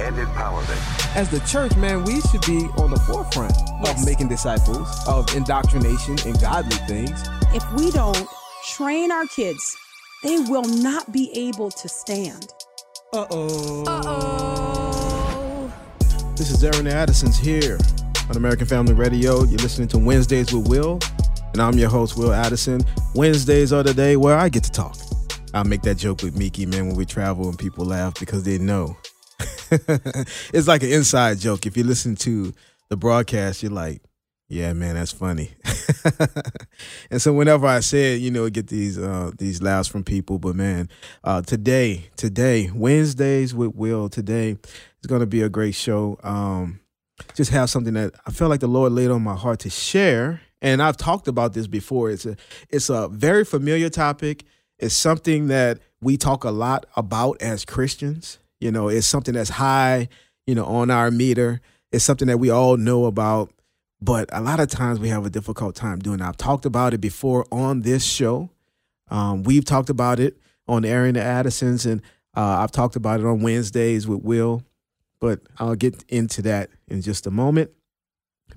and empowerment. As the church, man, we should be on the forefront Yes. of making disciples, of indoctrination and godly things. If we don't train our kids, they will not be able to stand. Uh oh. Uh Oh. This is Aaron Addison's here on American Family Radio. You're listening to Wednesdays with Wil, and I'm your host, Wil Addison. Wednesdays are the day where I get to talk. I'll make that joke with Miki, man, when we travel and people laugh because they know. it's like an inside joke. If you listen to the broadcast, you're like, yeah, man, that's funny. and so whenever I say it, you know, get these uh, these laughs from people. But man, uh, today, today, Wednesdays with Wil, today is going to be a great show. Um, just have something that I felt like the Lord laid on my heart to share. And I've talked about this before. It's a it's a very familiar topic. It's something that we talk a lot about as Christians. You know, it's something that's high, you know, on our meter. It's something that we all know about, but a lot of times we have a difficult time doing. I've talked about it before on this show. Um, we've talked about it on Airing the Addisons, and uh, I've talked about it on Wednesdays with Wil, but I'll get into that in just a moment.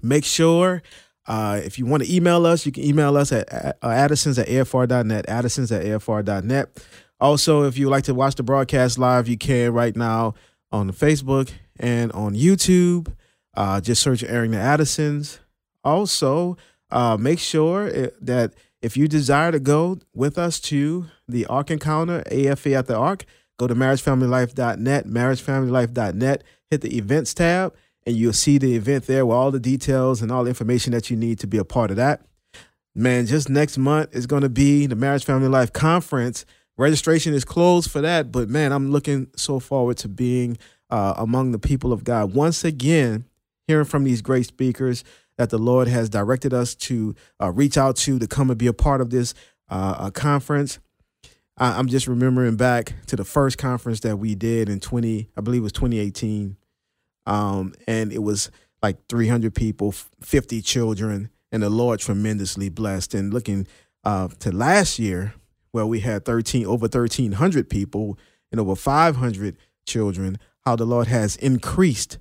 Make sure uh, if you want to email us, you can email us at uh, addisons at afr.net, addisons at afr.net. Also, if you like to watch the broadcast live, you can right now on Facebook and on YouTube. Uh, just search Airing the Addisons. Also, uh, make sure that if you desire to go with us to the Ark Encounter, AFA at the Ark, go to marriagefamilylife.net, marriagefamilylife.net, hit the events tab, and you'll see the event there with all the details and all the information that you need to be a part of that. Man, just next month is going to be the Marriage Family Life Conference. Registration is closed for that, but man, I'm looking so forward to being uh, among the people of God once again, hearing from these great speakers that the Lord has directed us to uh, reach out to to come and be a part of this uh, uh, conference. I, I'm just remembering back to the first conference that we did in 20, I believe it was 2018, um, and it was like 300 people, 50 children, and the Lord tremendously blessed. And looking uh, to last year, where we had 13 over 1,300 people and over 500 children, how the Lord has increased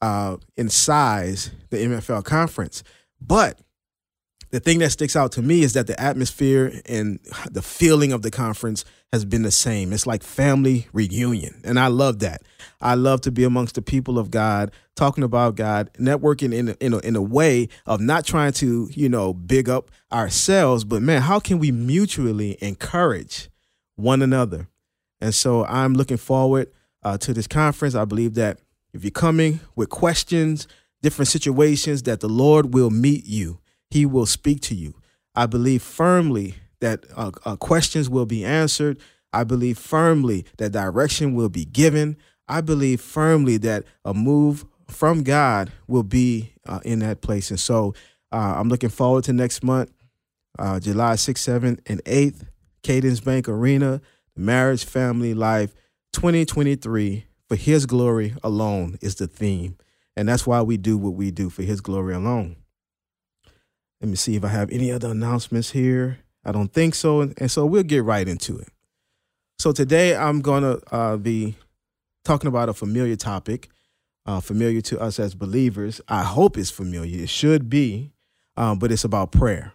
uh, in size the MFL conference. But the thing that sticks out to me is that the atmosphere and the feeling of the conference has been the same. It's like family reunion. And I love that. I love to be amongst the people of God, talking about God, networking in a, in a, in a way of not trying to, you know, big up ourselves, but man, how can we mutually encourage one another? And so I'm looking forward uh, to this conference. I believe that if you're coming with questions, different situations, that the Lord will meet you. He will speak to you. I believe firmly that uh, uh, questions will be answered. I believe firmly that direction will be given. I believe firmly that a move from God will be uh, in that place. And so uh, I'm looking forward to next month, uh, July 6th, 7th, and 8th, Cadence Bank Arena, Marriage, Family, Life 2023 for His glory alone is the theme. And that's why we do what we do for His glory alone. Let me see if I have any other announcements here. I don't think so. And so we'll get right into it. So today I'm going to uh, be talking about a familiar topic, uh, familiar to us as believers. I hope it's familiar. It should be, um, but it's about prayer.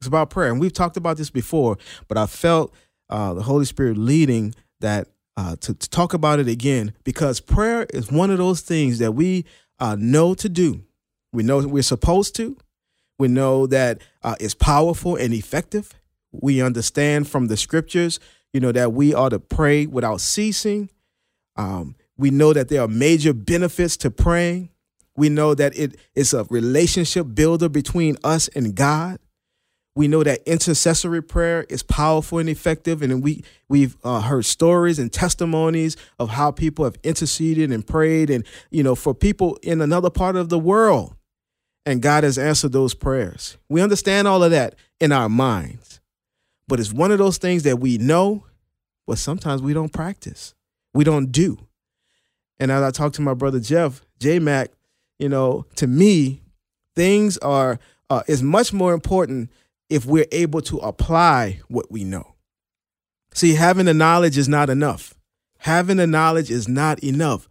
It's about prayer. And we've talked about this before, but I felt uh, the Holy Spirit leading that uh, to, to talk about it again because prayer is one of those things that we uh, know to do. We know we're supposed to. We know that uh, it's powerful and effective. We understand from the scriptures, you know, that we are to pray without ceasing. Um, we know that there are major benefits to praying. We know that it is a relationship builder between us and God. We know that intercessory prayer is powerful and effective, and we we've uh, heard stories and testimonies of how people have interceded and prayed, and you know, for people in another part of the world. And God has answered those prayers. We understand all of that in our minds. But it's one of those things that we know, but sometimes we don't practice. We don't do. And as I talked to my brother Jeff, J Mac, you know, to me, things are uh, is much more important if we're able to apply what we know. See, having the knowledge is not enough. Having the knowledge is not enough.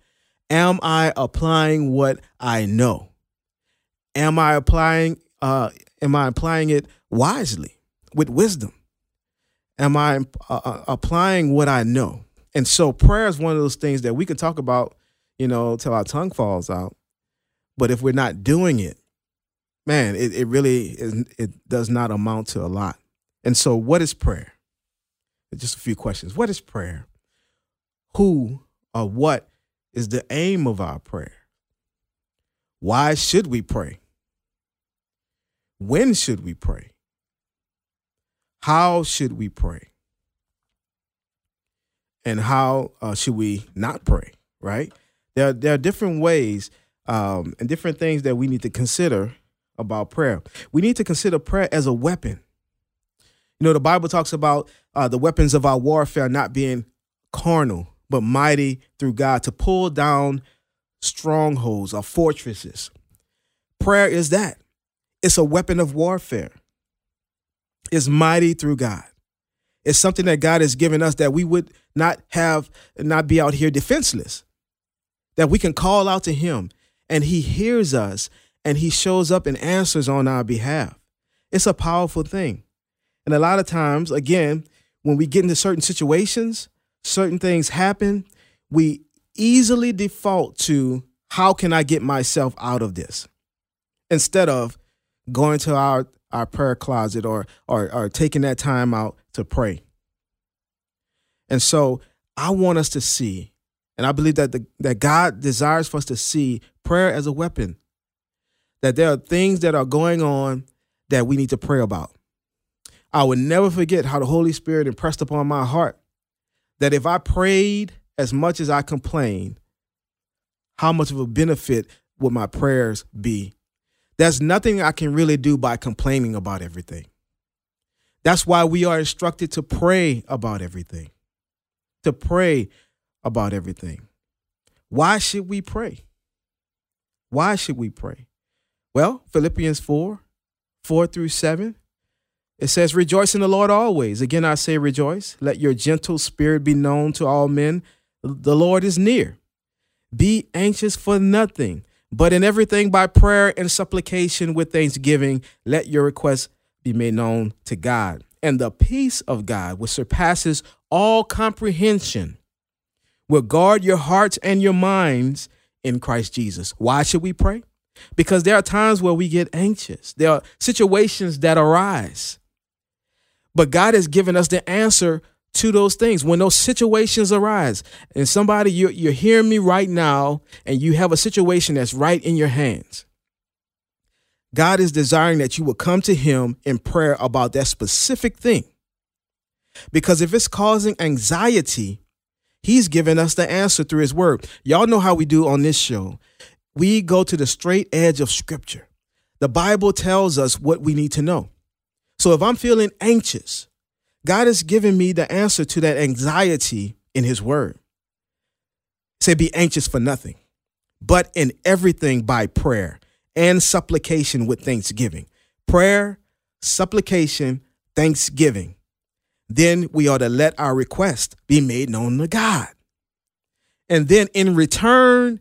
Am I applying what I know? Am I applying uh am I applying it wisely with wisdom? Am I uh, uh, applying what I know? And so prayer is one of those things that we can talk about, you know, till our tongue falls out. But if we're not doing it, man, it, it really is, it does not amount to a lot. And so what is prayer? Just a few questions. What is prayer? Who or what is the aim of our prayer? Why should we pray? When should we pray? How should we pray? And how uh, should we not pray, right? There, are, there are different ways um, and different things that we need to consider about prayer. We need to consider prayer as a weapon. You know, the Bible talks about uh, the weapons of our warfare not being carnal, but mighty through God to pull down strongholds or fortresses. Prayer is that. It's a weapon of warfare. It's mighty through God. It's something that God has given us that we would not have, not be out here defenseless. That we can call out to Him and He hears us and He shows up and answers on our behalf. It's a powerful thing. And a lot of times, again, when we get into certain situations, certain things happen, we easily default to how can I get myself out of this? Instead of going to our, our prayer closet or, or, or taking that time out to pray. And so I want us to see, and I believe that, the, that God desires for us to see prayer as a weapon, that there are things that are going on that we need to pray about. I will never forget how the Holy Spirit impressed upon my heart that if I prayed as much as I complained, how much of a benefit would my prayers be? There's nothing I can really do by complaining about everything. That's why we are instructed to pray about everything. To pray about everything. Why should we pray? Why should we pray? Well, Philippians 4 4 through 7 it says, Rejoice in the Lord always. Again, I say, Rejoice. Let your gentle spirit be known to all men. The Lord is near. Be anxious for nothing, but in everything by prayer and supplication with thanksgiving, let your requests be made known to God. And the peace of God, which surpasses all comprehension, will guard your hearts and your minds in Christ Jesus. Why should we pray? Because there are times where we get anxious. There are situations that arise. But God has given us the answer to those things when those situations arise. And somebody, you're, you're hearing me right now, and you have a situation that's right in your hands. God is desiring that you will come to Him in prayer about that specific thing. Because if it's causing anxiety, He's given us the answer through His Word. Y'all know how we do on this show. We go to the straight edge of Scripture. The Bible tells us what we need to know. So if I'm feeling anxious, God has given me the answer to that anxiety in His Word. Say, be anxious for nothing, but in everything by prayer and supplication with thanksgiving. Prayer, supplication, thanksgiving. Then we are to let our request be made known to God. And then in return,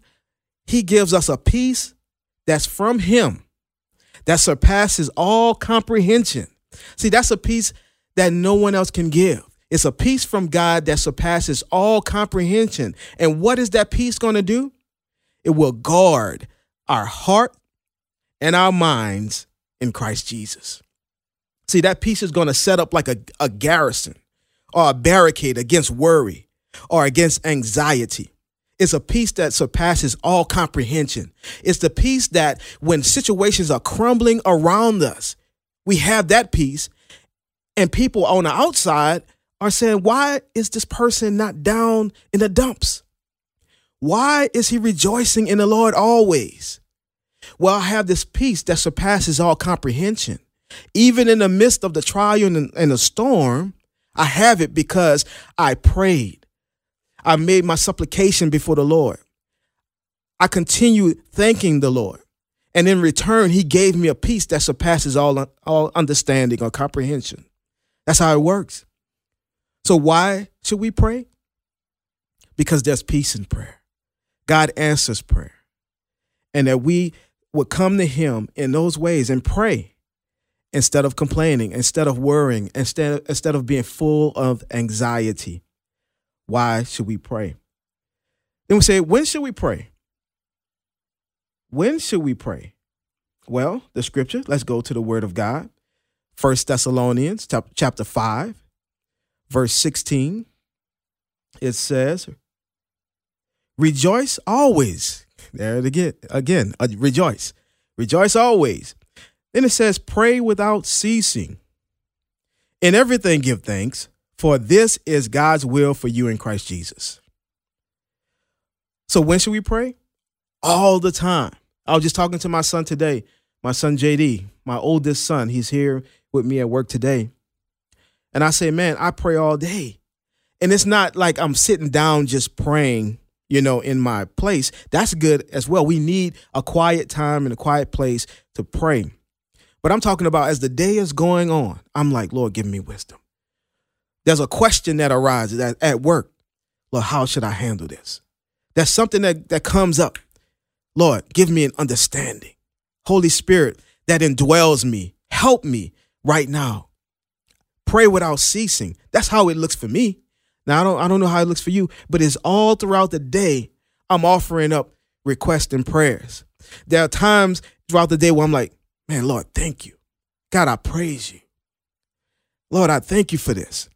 He gives us a peace that's from Him that surpasses all comprehension See, that's a peace that no one else can give. It's a peace from God that surpasses all comprehension. And what is that peace going to do? It will guard our heart and our minds in Christ Jesus. See, that peace is going to set up like a, a garrison or a barricade against worry or against anxiety. It's a peace that surpasses all comprehension. It's the peace that when situations are crumbling around us, we have that peace, and people on the outside are saying, Why is this person not down in the dumps? Why is he rejoicing in the Lord always? Well, I have this peace that surpasses all comprehension. Even in the midst of the trial and, the storm, I have it because I prayed. I made my supplication before the Lord. I continued thanking the Lord. And in return, he gave me a peace that surpasses all, all understanding or comprehension. That's how it works. So, why should we pray? Because there's peace in prayer. God answers prayer. And that we would come to him in those ways and pray instead of complaining, instead of worrying, instead, instead of being full of anxiety. Why should we pray? Then we say, when should we pray? When should we pray? Well, the scripture, let's go to the word of God. First Thessalonians chapter 5, verse 16. It says, Rejoice always. There it again. Again, uh, rejoice. Rejoice always. Then it says, Pray without ceasing. In everything, give thanks, for this is God's will for you in Christ Jesus. So, when should we pray? All the time. I was just talking to my son today, my son JD, my oldest son. He's here with me at work today. And I say, man, I pray all day. And it's not like I'm sitting down just praying, you know, in my place. That's good as well. We need a quiet time and a quiet place to pray. But I'm talking about as the day is going on, I'm like, Lord, give me wisdom. There's a question that arises at, at work. Lord, how should I handle this? There's something that, that comes up. Lord, give me an understanding. Holy Spirit that indwells me, help me right now. Pray without ceasing. That's how it looks for me. Now I don't I don't know how it looks for you, but it's all throughout the day I'm offering up requests and prayers. There are times throughout the day where I'm like, man, Lord, thank you. God, I praise you. Lord, I thank you for this.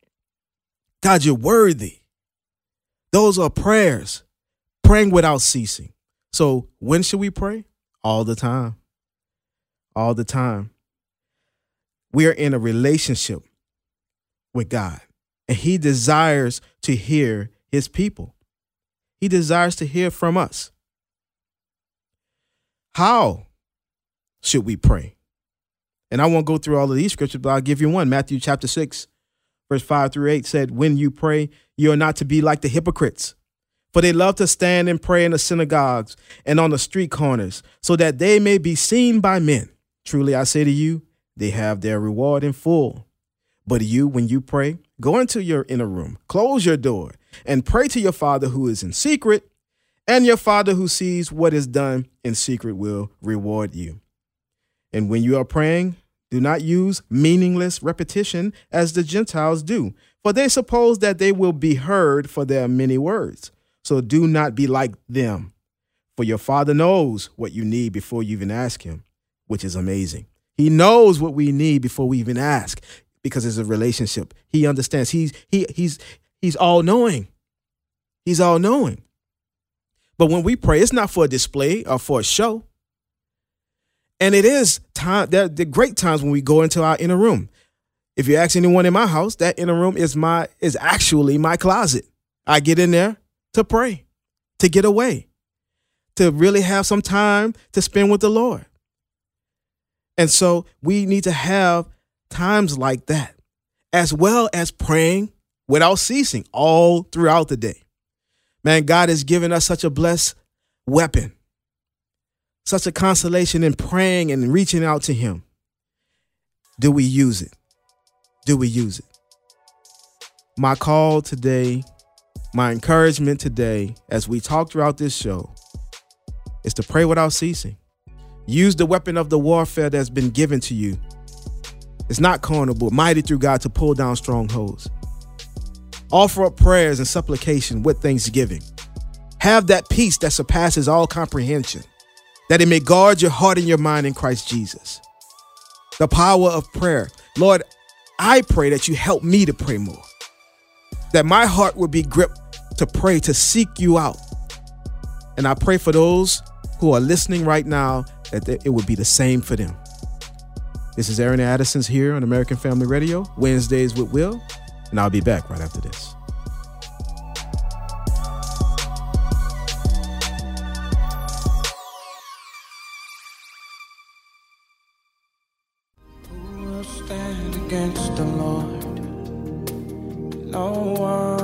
God, you're worthy. Those are prayers, praying without ceasing. So when should we pray? All the time. All the time. We are in a relationship with God, and He desires to hear His people. He desires to hear from us. How should we pray? And I won't go through all of these scriptures, but I'll give you one. Matthew chapter 6, verse 5 through 8 said, When you pray, you are not to be like the hypocrites for they love to stand and pray in the synagogues and on the street corners, so that they may be seen by men. Truly I say to you, they have their reward in full. But you, when you pray, go into your inner room, close your door, and pray to your Father who is in secret, and your Father who sees what is done in secret will reward you. And when you are praying, do not use meaningless repetition as the Gentiles do, for they suppose that they will be heard for their many words. So do not be like them, for your Father knows what you need before you even ask Him, which is amazing. He knows what we need before we even ask because it's a relationship. He understands. He's he he's he's all knowing. He's all knowing. But when we pray, it's not for a display or for a show. And it is time there the great times when we go into our inner room. If you ask anyone in my house, that inner room is my is actually my closet. I get in there, to pray, to get away, to really have some time to spend with the Lord. And so we need to have times like that, as well as praying without ceasing all throughout the day. Man, God has given us such a blessed weapon, such a consolation in praying and reaching out to Him. Do we use it? Do we use it? My call today my encouragement today, as we talk throughout this show, is to pray without ceasing. Use the weapon of the warfare that's been given to you. It's not carnal, but mighty through God to pull down strongholds. Offer up prayers and supplication with thanksgiving. Have that peace that surpasses all comprehension, that it may guard your heart and your mind in Christ Jesus. The power of prayer. Lord, I pray that you help me to pray more that my heart would be gripped to pray, to seek you out. And I pray for those who are listening right now that it would be the same for them. This is Aaron Addison's here on American Family Radio, Wednesdays with Wil, and I'll be back right after this. against the Lord. No one.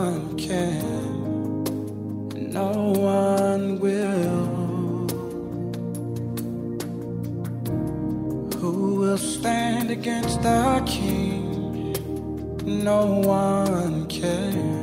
Against the King? No one can,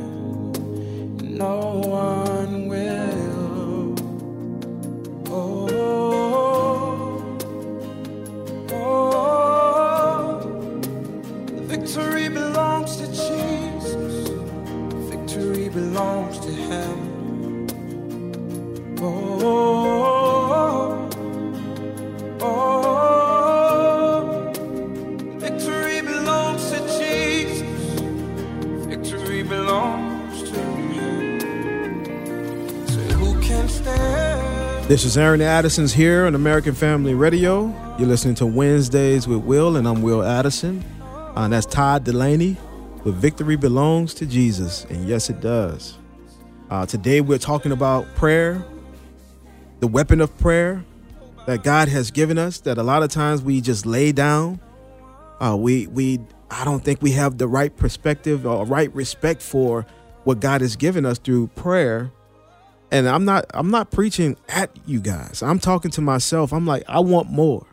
This is Aaron Addison's here on American Family Radio. You're listening to Wednesdays with Wil, and I'm Wil Addison. Uh, that's Todd Dulaney with Victory Belongs to Jesus. And yes, it does. Uh, today we're talking about prayer, the weapon of prayer that God has given us, that a lot of times we just lay down. Uh, we, we, I don't think we have the right perspective or right respect for what God has given us through prayer and I'm not I'm not preaching at you guys. I'm talking to myself. I'm like I want more.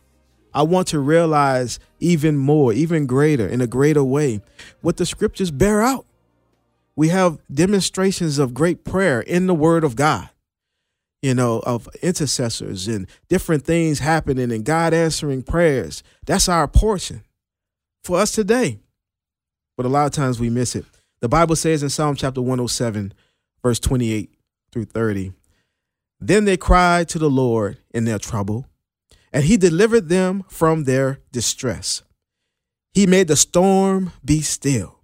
I want to realize even more, even greater in a greater way what the scriptures bear out. We have demonstrations of great prayer in the word of God. You know, of intercessors and different things happening and God answering prayers. That's our portion for us today. But a lot of times we miss it. The Bible says in Psalm chapter 107, verse 28 through 30. Then they cried to the Lord in their trouble, and he delivered them from their distress. He made the storm be still,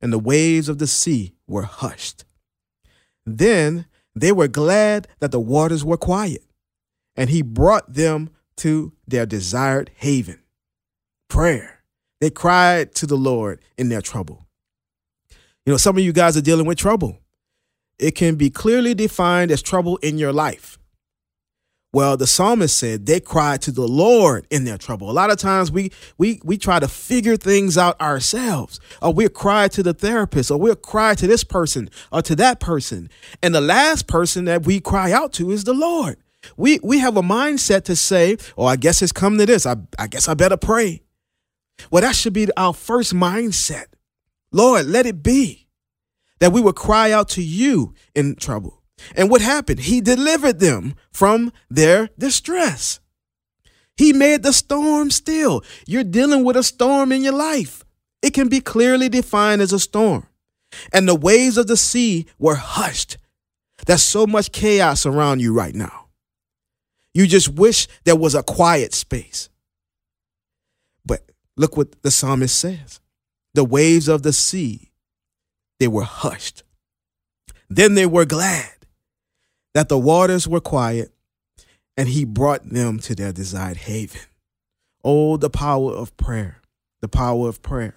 and the waves of the sea were hushed. Then they were glad that the waters were quiet, and he brought them to their desired haven. Prayer. They cried to the Lord in their trouble. You know, some of you guys are dealing with trouble it can be clearly defined as trouble in your life. Well, the psalmist said they cried to the Lord in their trouble. A lot of times we we we try to figure things out ourselves, or we'll cry to the therapist, or we'll cry to this person or to that person. And the last person that we cry out to is the Lord. We we have a mindset to say, Oh, I guess it's come to this. I, I guess I better pray. Well, that should be our first mindset. Lord, let it be that we would cry out to you in trouble. And what happened? He delivered them from their distress. He made the storm still. You're dealing with a storm in your life. It can be clearly defined as a storm. And the waves of the sea were hushed. There's so much chaos around you right now. You just wish there was a quiet space. But look what the psalmist says the waves of the sea they were hushed. Then they were glad that the waters were quiet and he brought them to their desired haven. Oh, the power of prayer, the power of prayer.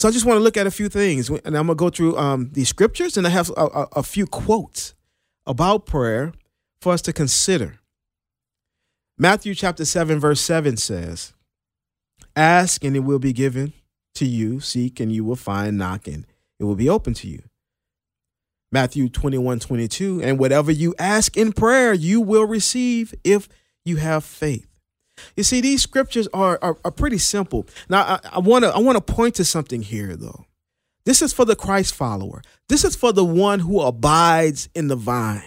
So I just want to look at a few things, and I'm gonna go through um, these scriptures, and I have a, a, a few quotes about prayer for us to consider. Matthew chapter 7, verse 7 says, Ask and it will be given to you, seek and you will find, knock and it will be open to you. Matthew 21 22, and whatever you ask in prayer, you will receive if you have faith. You see, these scriptures are, are, are pretty simple. Now, I want to I want to point to something here, though. This is for the Christ follower. This is for the one who abides in the vine,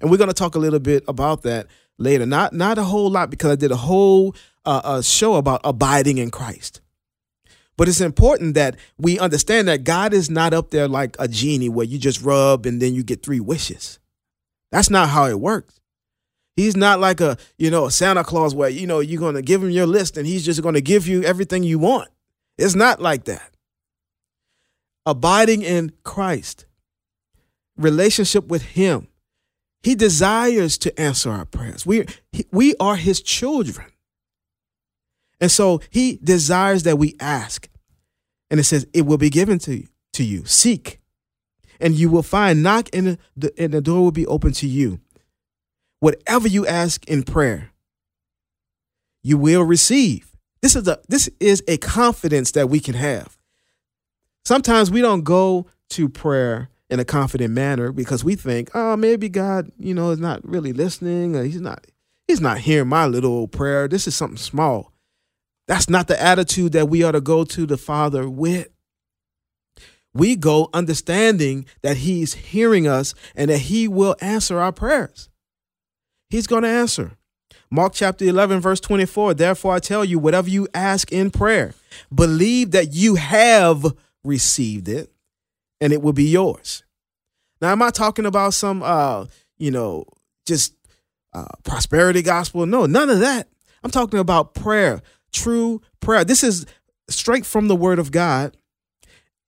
and we're going to talk a little bit about that later. Not not a whole lot because I did a whole uh, uh, show about abiding in Christ. But it's important that we understand that God is not up there like a genie where you just rub and then you get three wishes. That's not how it works. He's not like a, you know, a Santa Claus where, you know, you're going to give him your list and he's just going to give you everything you want. It's not like that. Abiding in Christ, relationship with him, he desires to answer our prayers. We, we are his children. And so he desires that we ask. And it says, it will be given to you. To you. Seek, and you will find. Knock, and the, and the door will be open to you. Whatever you ask in prayer, you will receive. This is a this is a confidence that we can have. Sometimes we don't go to prayer in a confident manner because we think, oh, maybe God, you know, is not really listening, or he's not he's not hearing my little old prayer. This is something small. That's not the attitude that we ought to go to the Father with. We go understanding that He's hearing us and that He will answer our prayers. He's going to answer. Mark chapter 11, verse 24. Therefore, I tell you, whatever you ask in prayer, believe that you have received it and it will be yours. Now, am I talking about some, uh, you know, just uh, prosperity gospel? No, none of that. I'm talking about prayer, true prayer. This is straight from the word of God.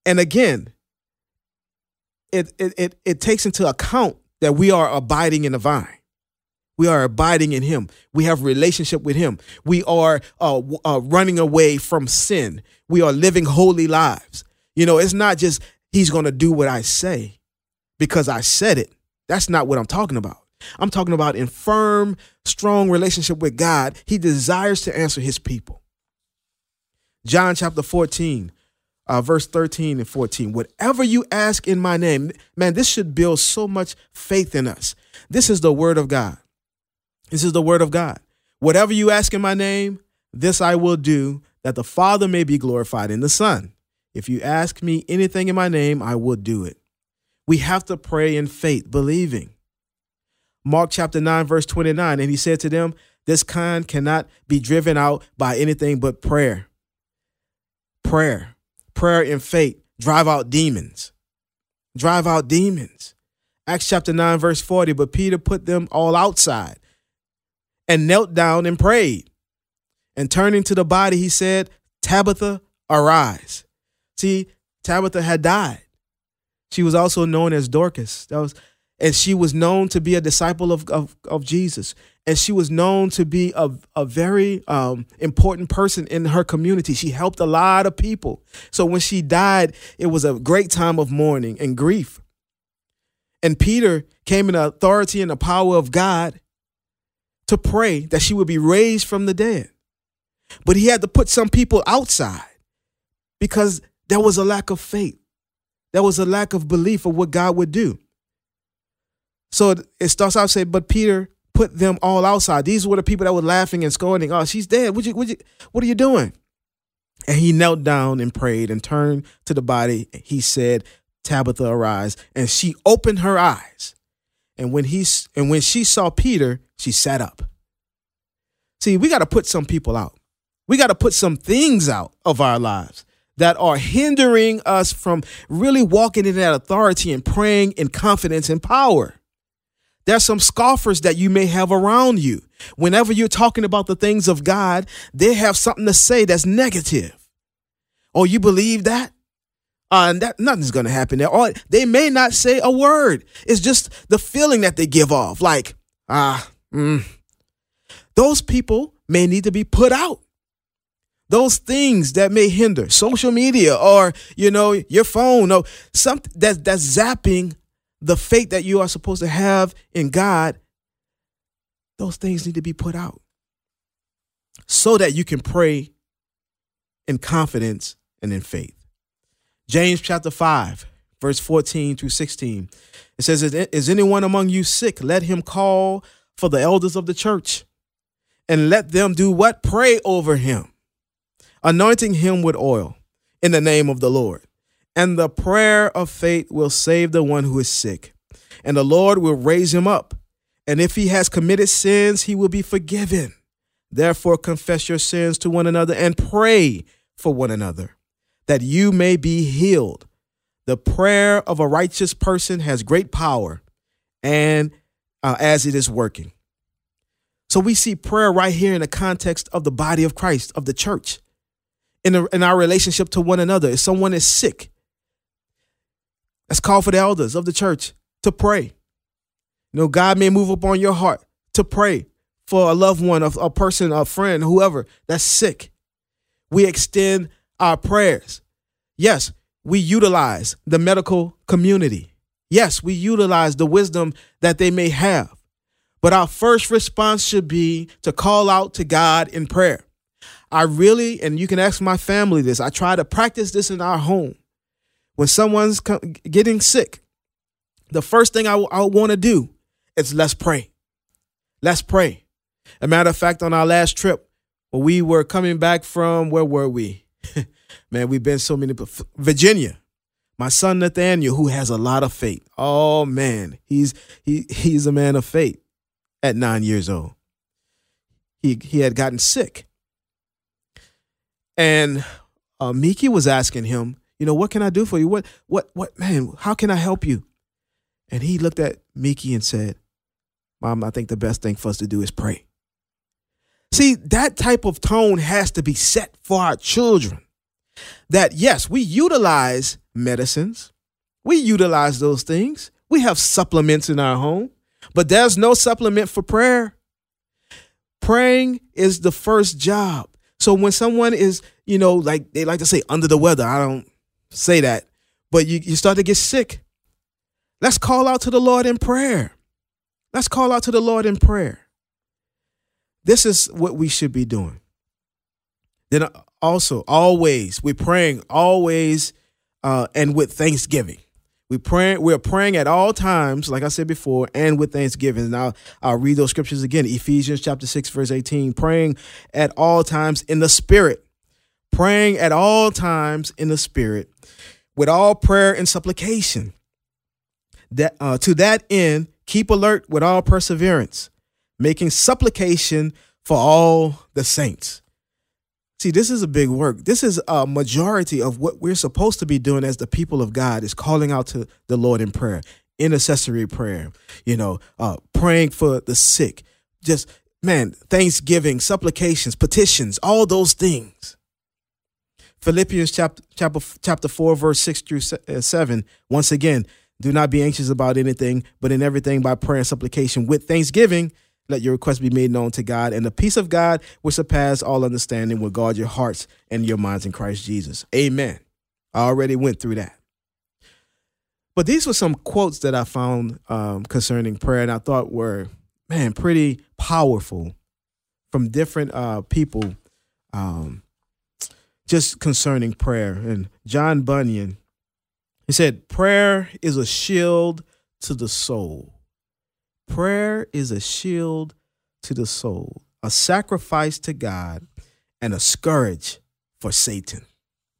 And again, it, it, it, it takes into account that we are abiding in the vine. We are abiding in Him. We have relationship with Him. We are uh, uh, running away from sin. We are living holy lives. You know, it's not just He's going to do what I say because I said it. That's not what I'm talking about. I'm talking about in firm, strong relationship with God. He desires to answer His people. John chapter 14, uh, verse 13 and 14. Whatever you ask in my name, man, this should build so much faith in us. This is the word of God. This is the word of God. Whatever you ask in my name, this I will do, that the Father may be glorified in the Son. If you ask me anything in my name, I will do it. We have to pray in faith, believing. Mark chapter 9, verse 29, and he said to them, This kind cannot be driven out by anything but prayer. Prayer, prayer and faith, drive out demons. Drive out demons. Acts chapter 9, verse 40, but Peter put them all outside and knelt down and prayed. And turning to the body, he said, Tabitha, arise. See, Tabitha had died. She was also known as Dorcas. That was, and she was known to be a disciple of, of, of Jesus. And she was known to be a, a very um, important person in her community. She helped a lot of people. So when she died, it was a great time of mourning and grief. And Peter came in authority and the power of God to pray that she would be raised from the dead. But he had to put some people outside because there was a lack of faith. There was a lack of belief of what God would do. So it starts out saying, but Peter put them all outside. These were the people that were laughing and scolding. Oh, she's dead. What you, what you, what are you doing? And he knelt down and prayed and turned to the body. He said, Tabitha, arise. And she opened her eyes. And when he and when she saw Peter, she sat up. See, we got to put some people out. We got to put some things out of our lives that are hindering us from really walking in that authority and praying in confidence and power. There's some scoffers that you may have around you. Whenever you're talking about the things of God, they have something to say that's negative. Oh, you believe that? Uh, and that nothing's gonna happen there. Or they may not say a word. It's just the feeling that they give off, like ah, mm. those people may need to be put out. Those things that may hinder social media or you know your phone or something that that's zapping the faith that you are supposed to have in God. Those things need to be put out so that you can pray in confidence and in faith. James chapter 5, verse 14 through 16. It says, Is anyone among you sick? Let him call for the elders of the church and let them do what? Pray over him, anointing him with oil in the name of the Lord. And the prayer of faith will save the one who is sick, and the Lord will raise him up. And if he has committed sins, he will be forgiven. Therefore, confess your sins to one another and pray for one another that you may be healed. The prayer of a righteous person has great power, and uh, as it is working. So we see prayer right here in the context of the body of Christ, of the church, in, the, in our relationship to one another. If someone is sick, let's call for the elders of the church to pray. You know, God may move upon your heart to pray for a loved one, a, a person, a friend, whoever that's sick. We extend our prayers. Yes, we utilize the medical community. Yes, we utilize the wisdom that they may have. But our first response should be to call out to God in prayer. I really, and you can ask my family this, I try to practice this in our home. When someone's getting sick, the first thing I, want to do is let's pray. Let's pray. A matter of fact, on our last trip, when we were coming back from, where were we? Man, we've been so many, Virginia. My son Nathaniel, who has a lot of faith. Oh man, he's he he's a man of faith at nine years old. He he had gotten sick. And uh, Miki was asking him, you know, what can I do for you? What, what, what, man, how can I help you? And he looked at Miki and said, Mom, I think the best thing for us to do is pray. See, that type of tone has to be set for our children. That, yes, we utilize medicines, we utilize those things, we have supplements in our home, but there's no supplement for prayer. Praying is the first job. So when someone is, you know, like they like to say under the weather, I don't say that, but you, you start to get sick. Let's call out to the Lord in prayer. Let's call out to the Lord in prayer. This is what we should be doing. Then also, always, we're praying always uh, and with thanksgiving. We praying, we're praying at all times, like I said before, and with thanksgiving. Now I'll read those scriptures again. Ephesians chapter 6, verse 18. Praying at all times in the spirit. Praying at all times in the spirit, with all prayer and supplication. That uh, to that end, keep alert with all perseverance, making supplication for all the saints. See, this is a big work. This is a majority of what we're supposed to be doing as the people of God is calling out to the Lord in prayer, intercessory prayer, you know, uh, praying for the sick, just man, thanksgiving, supplications, petitions, all those things. Philippians chapter chapter chapter 4 verse 6 through uh, 7 once again do not be anxious about anything but in everything by prayer and supplication with thanksgiving let your requests be made known to God, and the peace of God, which surpasses all understanding, will guard your hearts and your minds in Christ Jesus. Amen. I already went through that. But these were some quotes that I found um, concerning prayer, and I thought were, man, pretty powerful from different uh, people um, just concerning prayer. And John Bunyan, he said, Prayer is a shield to the soul Prayer is a shield to the soul, a sacrifice to God, and a scourge for Satan.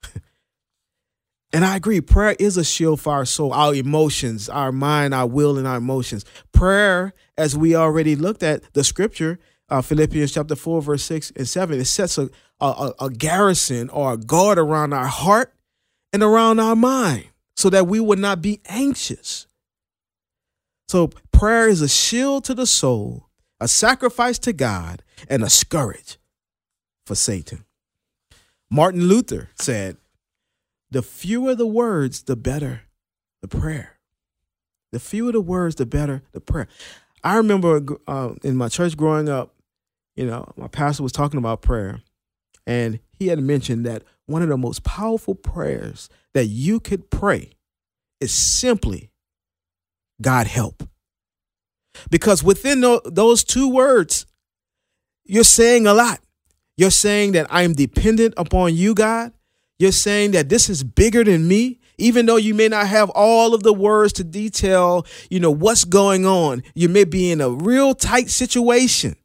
and I agree, prayer is a shield for our soul, our emotions, our mind, our will, and our emotions. Prayer, as we already looked at the scripture, uh, Philippians chapter 4, verse 6 and 7, it sets a, a, a garrison or a guard around our heart and around our mind so that we would not be anxious. So prayer is a shield to the soul, a sacrifice to God, and a scourge for Satan. Martin Luther said, The fewer the words, the better the prayer. The fewer the words, the better the prayer. I remember uh, in my church growing up, you know, my pastor was talking about prayer, and he had mentioned that one of the most powerful prayers that you could pray is simply God help. Because within those two words, you're saying a lot. You're saying that I'm dependent upon you, God. You're saying that this is bigger than me, even though you may not have all of the words to detail, you know, what's going on. You may be in a real tight situation.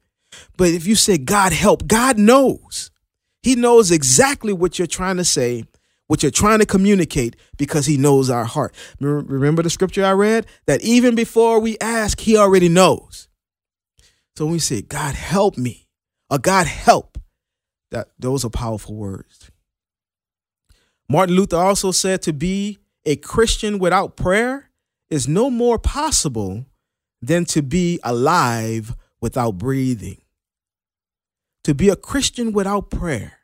But if you say, God help, God knows. He knows exactly what you're trying to say what you're trying to communicate because he knows our heart. Remember the scripture I read? That even before we ask, he already knows. So when we say, God help me, or God help, that those are powerful words. Martin Luther also said to be a Christian without prayer is no more possible than to be alive without breathing. To be a Christian without prayer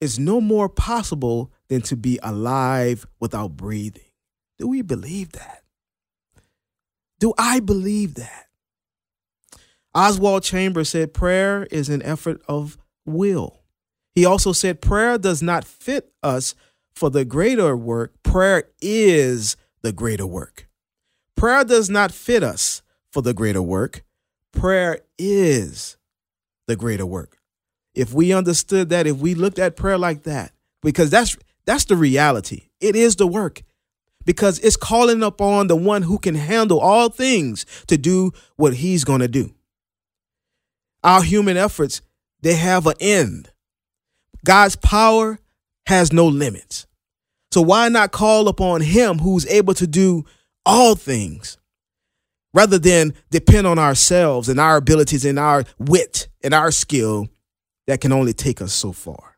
is no more possible than to be alive without breathing. Do we believe that? Do I believe that? Oswald Chambers said prayer is an effort of will. He also said prayer does not fit us for the greater work. Prayer is the greater work. Prayer does not fit us for the greater work. Prayer is the greater work. If we understood that, if we looked at prayer like that, because that's that's the reality. It is the work. Because it's calling upon the one who can handle all things to do what he's going to do. Our human efforts, they have an end. God's power has no limits. So why not call upon him who's able to do all things rather than depend on ourselves and our abilities and our wit and our skill that can only take us so far.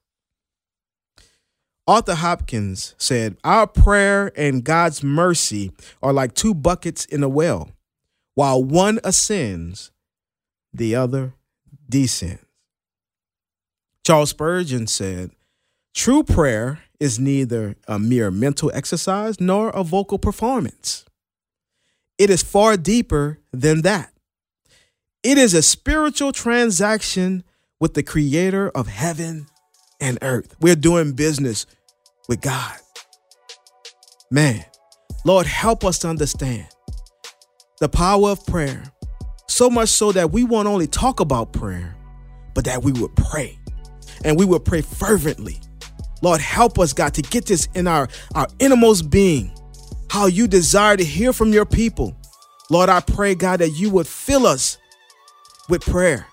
Arthur Hopkins said, Our prayer and God's mercy are like two buckets in a well. While one ascends, the other descends. Charles Spurgeon said, True prayer is neither a mere mental exercise nor a vocal performance. It is far deeper than that. It is a spiritual transaction with the creator of heaven and earth. We're doing business with God. Man, Lord, help us to understand the power of prayer, so much so that we won't only talk about prayer, but that we would pray and we would pray fervently. Lord, help us, God, to get this in our, our innermost being, how you desire to hear from your people. Lord, I pray, God, that you would fill us with prayer.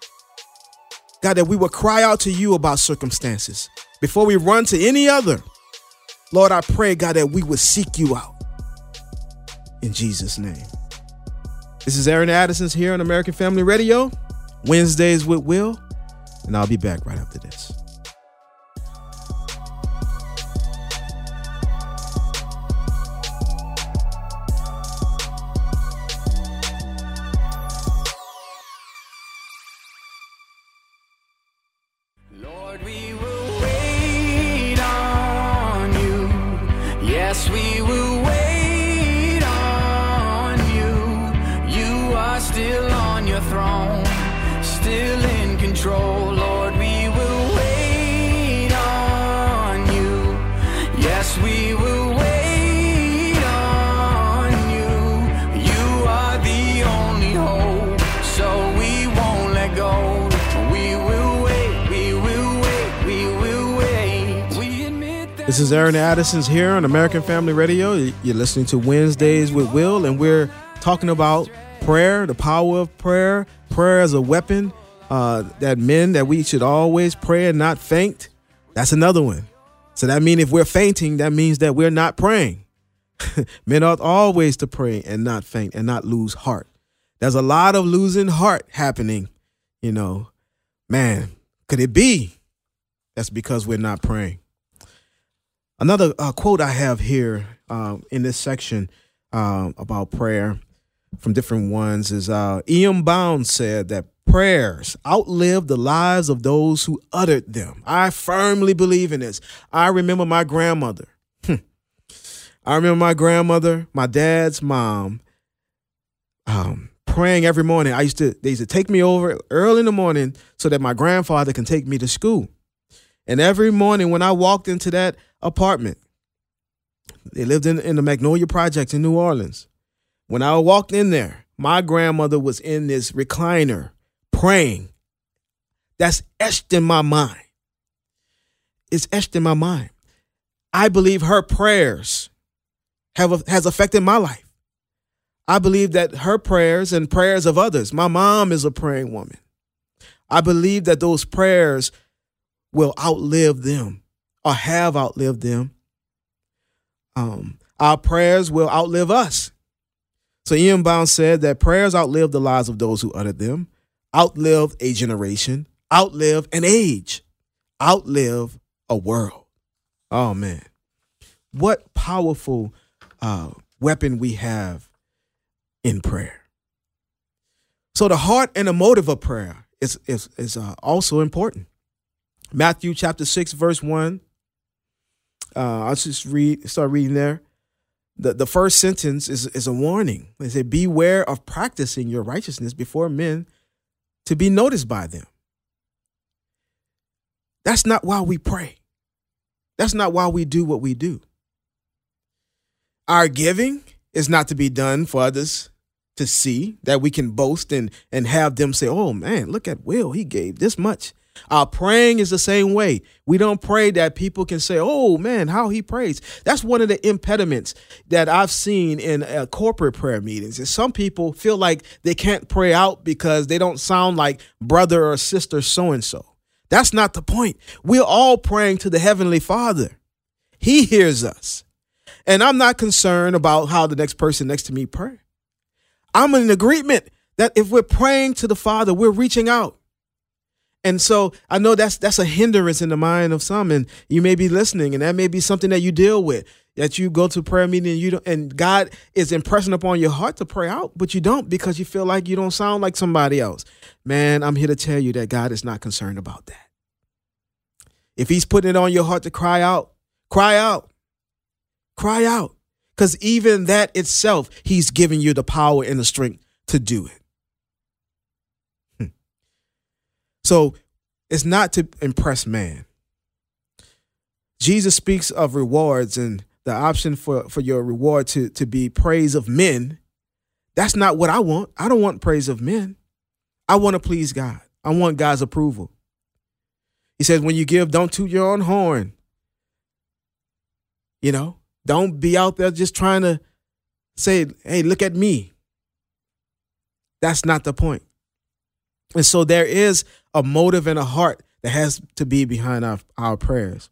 God, that we would cry out to you about circumstances before we run to any other. Lord, I pray, God, that we would seek you out. In Jesus' name. This is Aaron Addison's here on American Family Radio, Wednesdays with Wil, and I'll be back right after this. Is Addison's here on American Family Radio. You're listening to Wednesdays with Wil, and we're talking about prayer, the power of prayer, prayer as a weapon. Uh, that men that we should always pray and not faint. That's another one. So that means if we're fainting, that means that we're not praying. men ought always to pray and not faint and not lose heart. There's a lot of losing heart happening. You know, man, could it be? That's because we're not praying. Another uh, quote I have here um, in this section um, about prayer from different ones is uh, E.M. Bounds said that prayers outlive the lives of those who uttered them. I firmly believe in this. I remember my grandmother. I remember my grandmother, my dad's mom, um, praying every morning. I used to they used to take me over early in the morning so that my grandfather can take me to school. And every morning when I walked into that apartment, they lived in, in the Magnolia Project in New Orleans. When I walked in there, my grandmother was in this recliner praying. That's etched in my mind. It's etched in my mind. I believe her prayers have has affected my life. I believe that her prayers and prayers of others. My mom is a praying woman. I believe that those prayers will outlive them or have outlived them. Um, our prayers will outlive us. So E.M. Bounds said that prayers outlive the lives of those who uttered them, outlive a generation, outlive an age, outlive a world. Oh man, what powerful uh, weapon we have in prayer. So the heart and the motive of prayer is is, is uh, also important. Matthew chapter six verse one. Uh, I'll just read start reading there. The, the first sentence is, is a warning. They say, Beware of practicing your righteousness before men to be noticed by them. That's not why we pray. That's not why we do what we do. Our giving is not to be done for others to see that we can boast and, and have them say, oh man, look at Wil. He gave this much. Our praying is the same way. We don't pray that people can say, oh man, how he prays. That's one of the impediments that I've seen in uh, corporate prayer meetings. Is some people feel like they can't pray out because they don't sound like brother or sister so and so. That's not the point. We're all praying to the Heavenly Father. He hears us. And I'm not concerned about how the next person next to me pray. I'm in agreement that if we're praying to the Father, we're reaching out. And so I know that's that's a hindrance in the mind of some, and you may be listening, and that may be something that you deal with. That you go to prayer meeting and you don't, and God is impressing upon your heart to pray out, but you don't because you feel like you don't sound like somebody else. Man, I'm here to tell you that God is not concerned about that. If He's putting it on your heart to cry out, cry out, cry out, because even that itself, He's giving you the power and the strength to do it. So it's not to impress man. Jesus speaks of rewards and the option for, for your reward to, to be praise of men. That's not what I want. I don't want praise of men. I want to please God. I want God's approval. He says, when you give, don't toot your own horn. You know, don't be out there just trying to say, hey, look at me. That's not the point. And so there is a motive and a heart that has to be behind our, our prayers.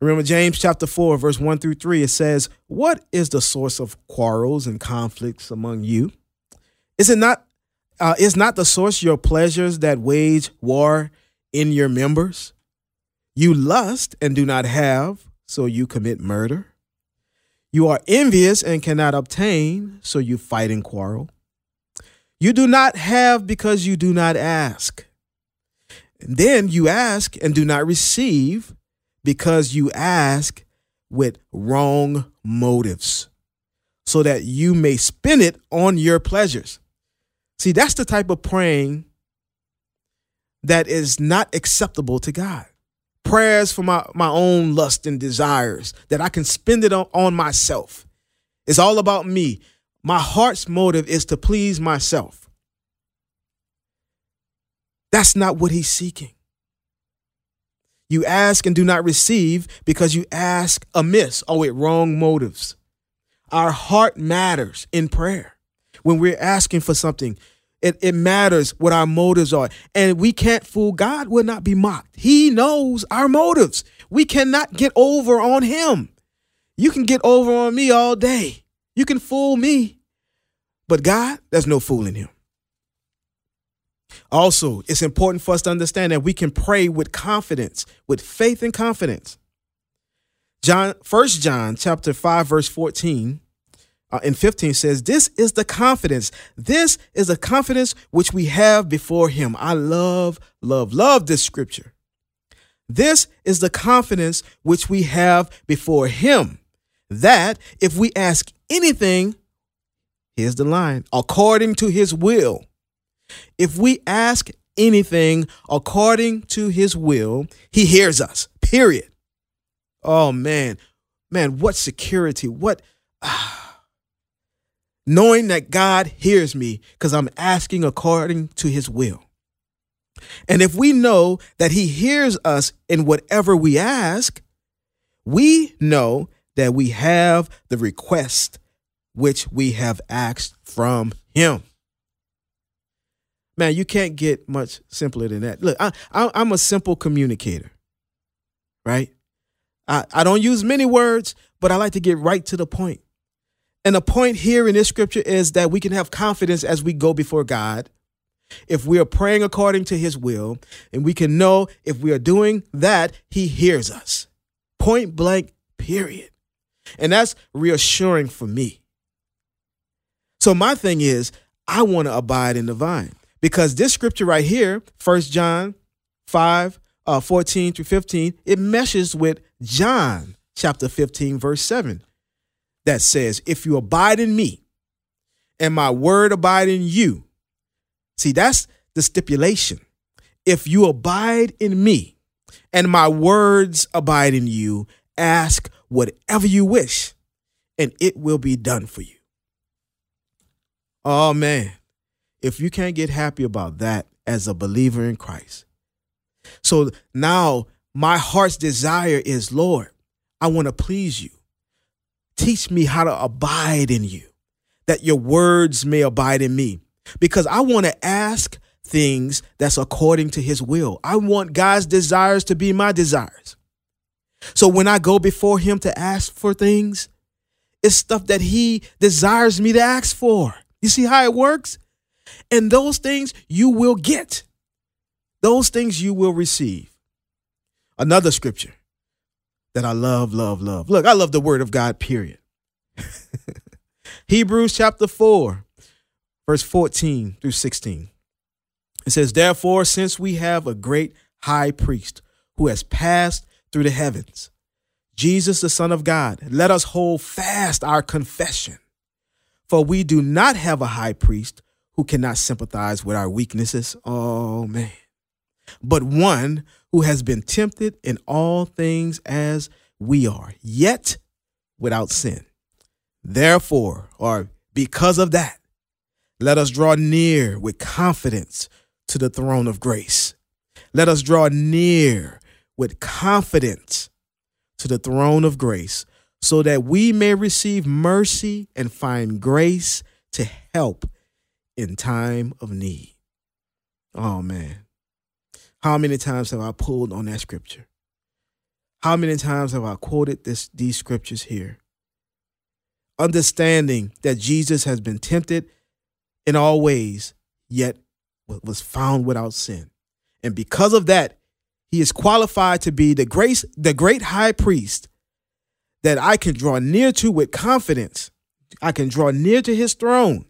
Remember James chapter 4, verse 1 through 3, it says, What is the source of quarrels and conflicts among you? Is it not uh, is not the source your pleasures that wage war in your members? You lust and do not have, so you commit murder. You are envious and cannot obtain, so you fight and quarrel. You do not have because you do not ask. And then you ask and do not receive because you ask with wrong motives, so that you may spend it on your pleasures. See, that's the type of praying that is not acceptable to God. Prayers for my, my own lust and desires, that I can spend it on, on myself. It's all about me. My heart's motive is to please myself. That's not what he's seeking. You ask and do not receive because you ask amiss oh, or with wrong motives. Our heart matters in prayer. When we're asking for something, it, it matters what our motives are. And we can't fool God, will not be mocked. He knows our motives. We cannot get over on him. You can get over on me all day. You can fool me. But God, there's no fooling him. Also, it's important for us to understand that we can pray with confidence, with faith and confidence. John, First John chapter 5, verse 14 uh, and 15 says, This is the confidence. This is the confidence which we have before him. I love, love, love this scripture. This is the confidence which we have before him that if we ask anything Here's the line according to his will. If we ask anything according to his will, he hears us, period. Oh, man. Man, what security, what. Ah, knowing that God hears me because I'm asking according to his will. And if we know that he hears us in whatever we ask, we know that we have the request which we have asked from him. Man, you can't get much simpler than that. Look, I, am a simple communicator, right? I, I don't use many words, but I like to get right to the point. And the point here in this scripture is that we can have confidence as we go before God if we are praying according to his will, and we can know if we are doing that, he hears us. Point blank, period. And that's reassuring for me. So my thing is, I want to abide in the vine because this scripture right here, First John 5, uh, 14 through 15, it meshes with John chapter 15, verse 7, that says, If you abide in me and my word abide in you. See, that's the stipulation. If you abide in me and my words abide in you, ask whatever you wish, and it will be done for you. Oh man, if you can't get happy about that as a believer in Christ, So now my heart's desire is, Lord, I want to please you. Teach me how to abide in you, that your words may abide in me. Because I want to ask things that's according to his will. I want God's desires to be my desires. So when I go before him to ask for things, it's stuff that he desires me to ask for. You see how it works? And those things you will get. Those things you will receive. Another scripture that I love, love, love. Look, I love the word of God, period. Hebrews chapter 4, verse 14 through 16. It says, Therefore, since we have a great high priest who has passed through the heavens, Jesus, the Son of God, let us hold fast our confession. For we do not have a high priest who cannot sympathize with our weaknesses. Oh, man. But one who has been tempted in all things as we are, yet without sin. Therefore, or because of that, let us draw near with confidence to the throne of grace. Let us draw near with confidence to the throne of grace so that we may receive mercy and find grace to help in time of need. Oh, man. How many times have I pulled on that scripture? How many times have I quoted this, these scriptures here? Understanding that Jesus has been tempted in all ways, yet was found without sin. And because of that, he is qualified to be the grace, the great high priest that I can draw near to with confidence. I can draw near to his throne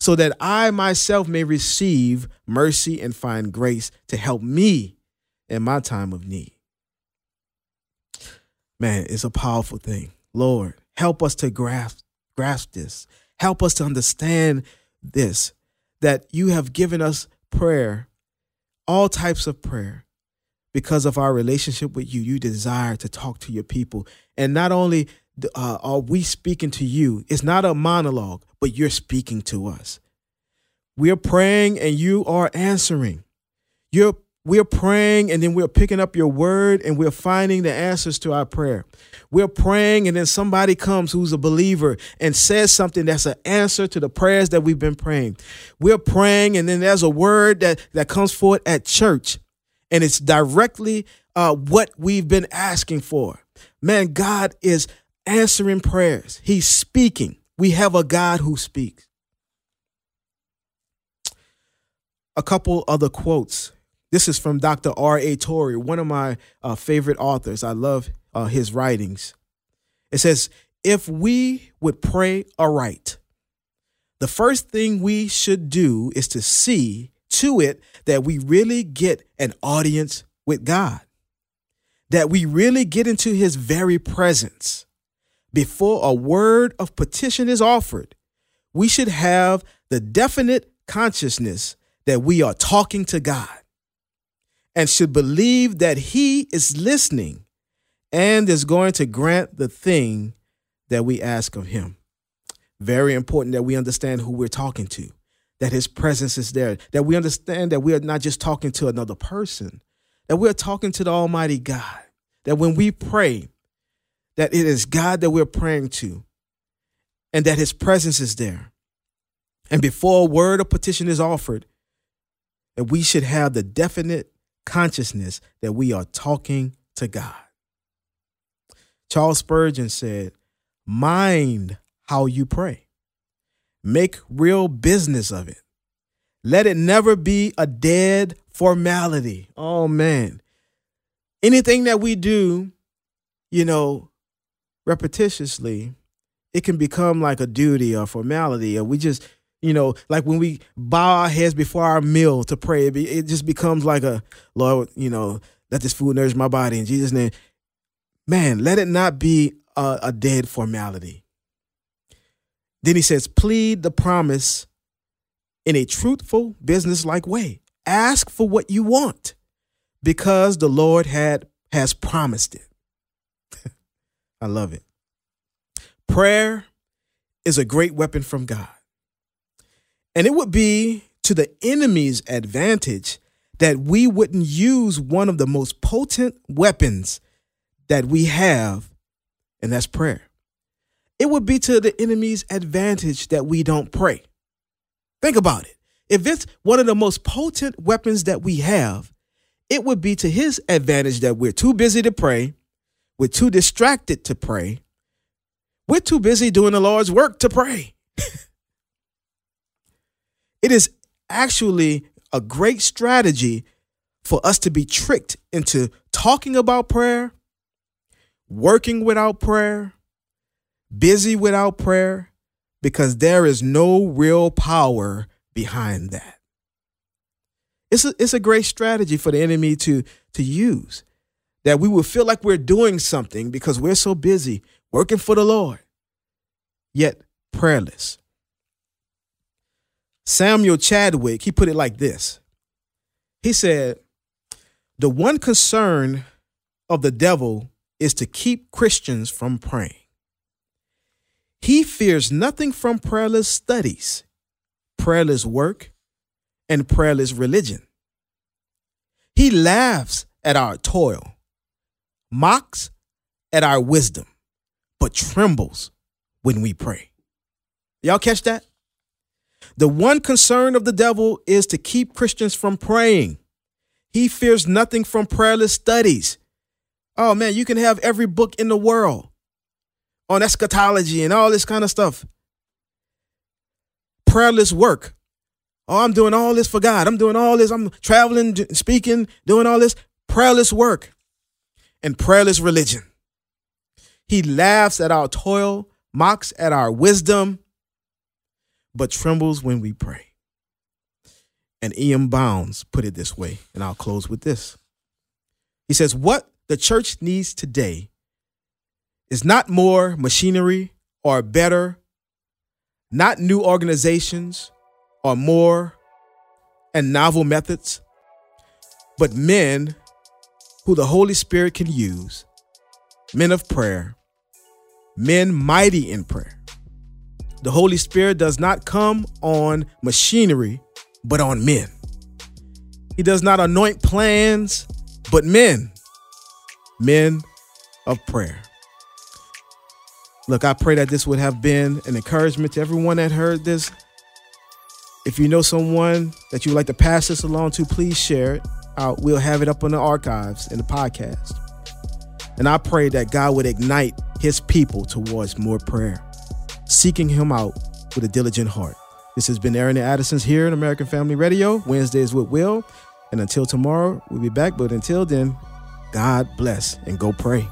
so that I myself may receive mercy and find grace to help me in my time of need. Man, it's a powerful thing. Lord, help us to grasp grasp this. Help us to understand this that you have given us prayer, all types of prayer, because of our relationship with you. You desire to talk to your people. And not only uh, are we speaking to you, it's not a monologue, but you're speaking to us. We're praying and you are answering. You're we're praying and then we're picking up your word and we're finding the answers to our prayer. We're praying and then somebody comes who's a believer and says something that's an answer to the prayers that we've been praying. We're praying and then there's a word that, that comes forth at church and it's directly uh, what we've been asking for. Man, God is answering prayers. He's speaking. We have a God who speaks. A couple other quotes this is from Dr. R.A. Torrey, one of my uh, favorite authors. I love uh, his writings. It says, If we would pray aright, the first thing we should do is to see to it that we really get an audience with God, that we really get into his very presence. Before a word of petition is offered, we should have the definite consciousness that we are talking to God and should believe that He is listening and is going to grant the thing that we ask of Him. Very important that we understand who we're talking to, that His presence is there, that we understand that we are not just talking to another person, that we're talking to the Almighty God, that when we pray, that it is God that we're praying to, and that His presence is there. And before a word of petition is offered, that we should have the definite consciousness that we are talking to God. Charles Spurgeon said, Mind how you pray, make real business of it. Let it never be a dead formality. Oh, man. Anything that we do, you know, repetitiously, it can become like a duty or formality, or we just you know, like when we bow our heads before our meal to pray, it, just becomes like a Lord, you know, let this food nourish my body in Jesus' name. Man, let it not be a, a dead formality. Then he says, plead the promise in a truthful, business-like way. Ask for what you want because the Lord had has promised it. I love it. Prayer is a great weapon from God. And it would be to the enemy's advantage that we wouldn't use one of the most potent weapons that we have, and that's prayer. It would be to the enemy's advantage that we don't pray. Think about it. If it's one of the most potent weapons that we have, it would be to his advantage that we're too busy to pray, we're too distracted to pray, we're too busy doing the Lord's work to pray. it is actually a great strategy for us to be tricked into talking about prayer, working without prayer, busy without prayer, because there is no real power behind that. It's a, it's a great strategy for the enemy to, to use that we will feel like we're doing something because we're so busy working for the Lord, yet prayerless. Samuel Chadwick, he put it like this He said, The one concern of the devil is to keep Christians from praying. He fears nothing from prayerless studies, prayerless work, and prayerless religion. He laughs at our toil, mocks at our wisdom, but trembles when we pray. Y'all catch that? The one concern of the devil is to keep Christians from praying. He fears nothing from prayerless studies. Oh man, you can have every book in the world on eschatology and all this kind of stuff. Prayerless work. Oh, I'm doing all this for God. I'm doing all this. I'm traveling, speaking, doing all this. Prayerless work and prayerless religion. He laughs at our toil, mocks at our wisdom, but trembles when we pray. And E.M. Bounds put it this way, and I'll close with this. He says, What the church needs today is not more machinery or better, not new organizations or more and novel methods, but men who the Holy Spirit can use, men of prayer, men mighty in prayer. The Holy Spirit does not come on machinery, but on men. He does not anoint plans, but men, men of prayer. Look, I pray that this would have been an encouragement to everyone that heard this. If you know someone that you would like to pass this along to, please share it. Uh, we'll have it up on the archives in the podcast. And I pray that God would ignite his people towards more prayer seeking him out with a diligent heart. This has been Aaron Addison's here in American Family Radio, Wednesdays with Wil. And until tomorrow, we'll be back. But until then, God bless and go pray.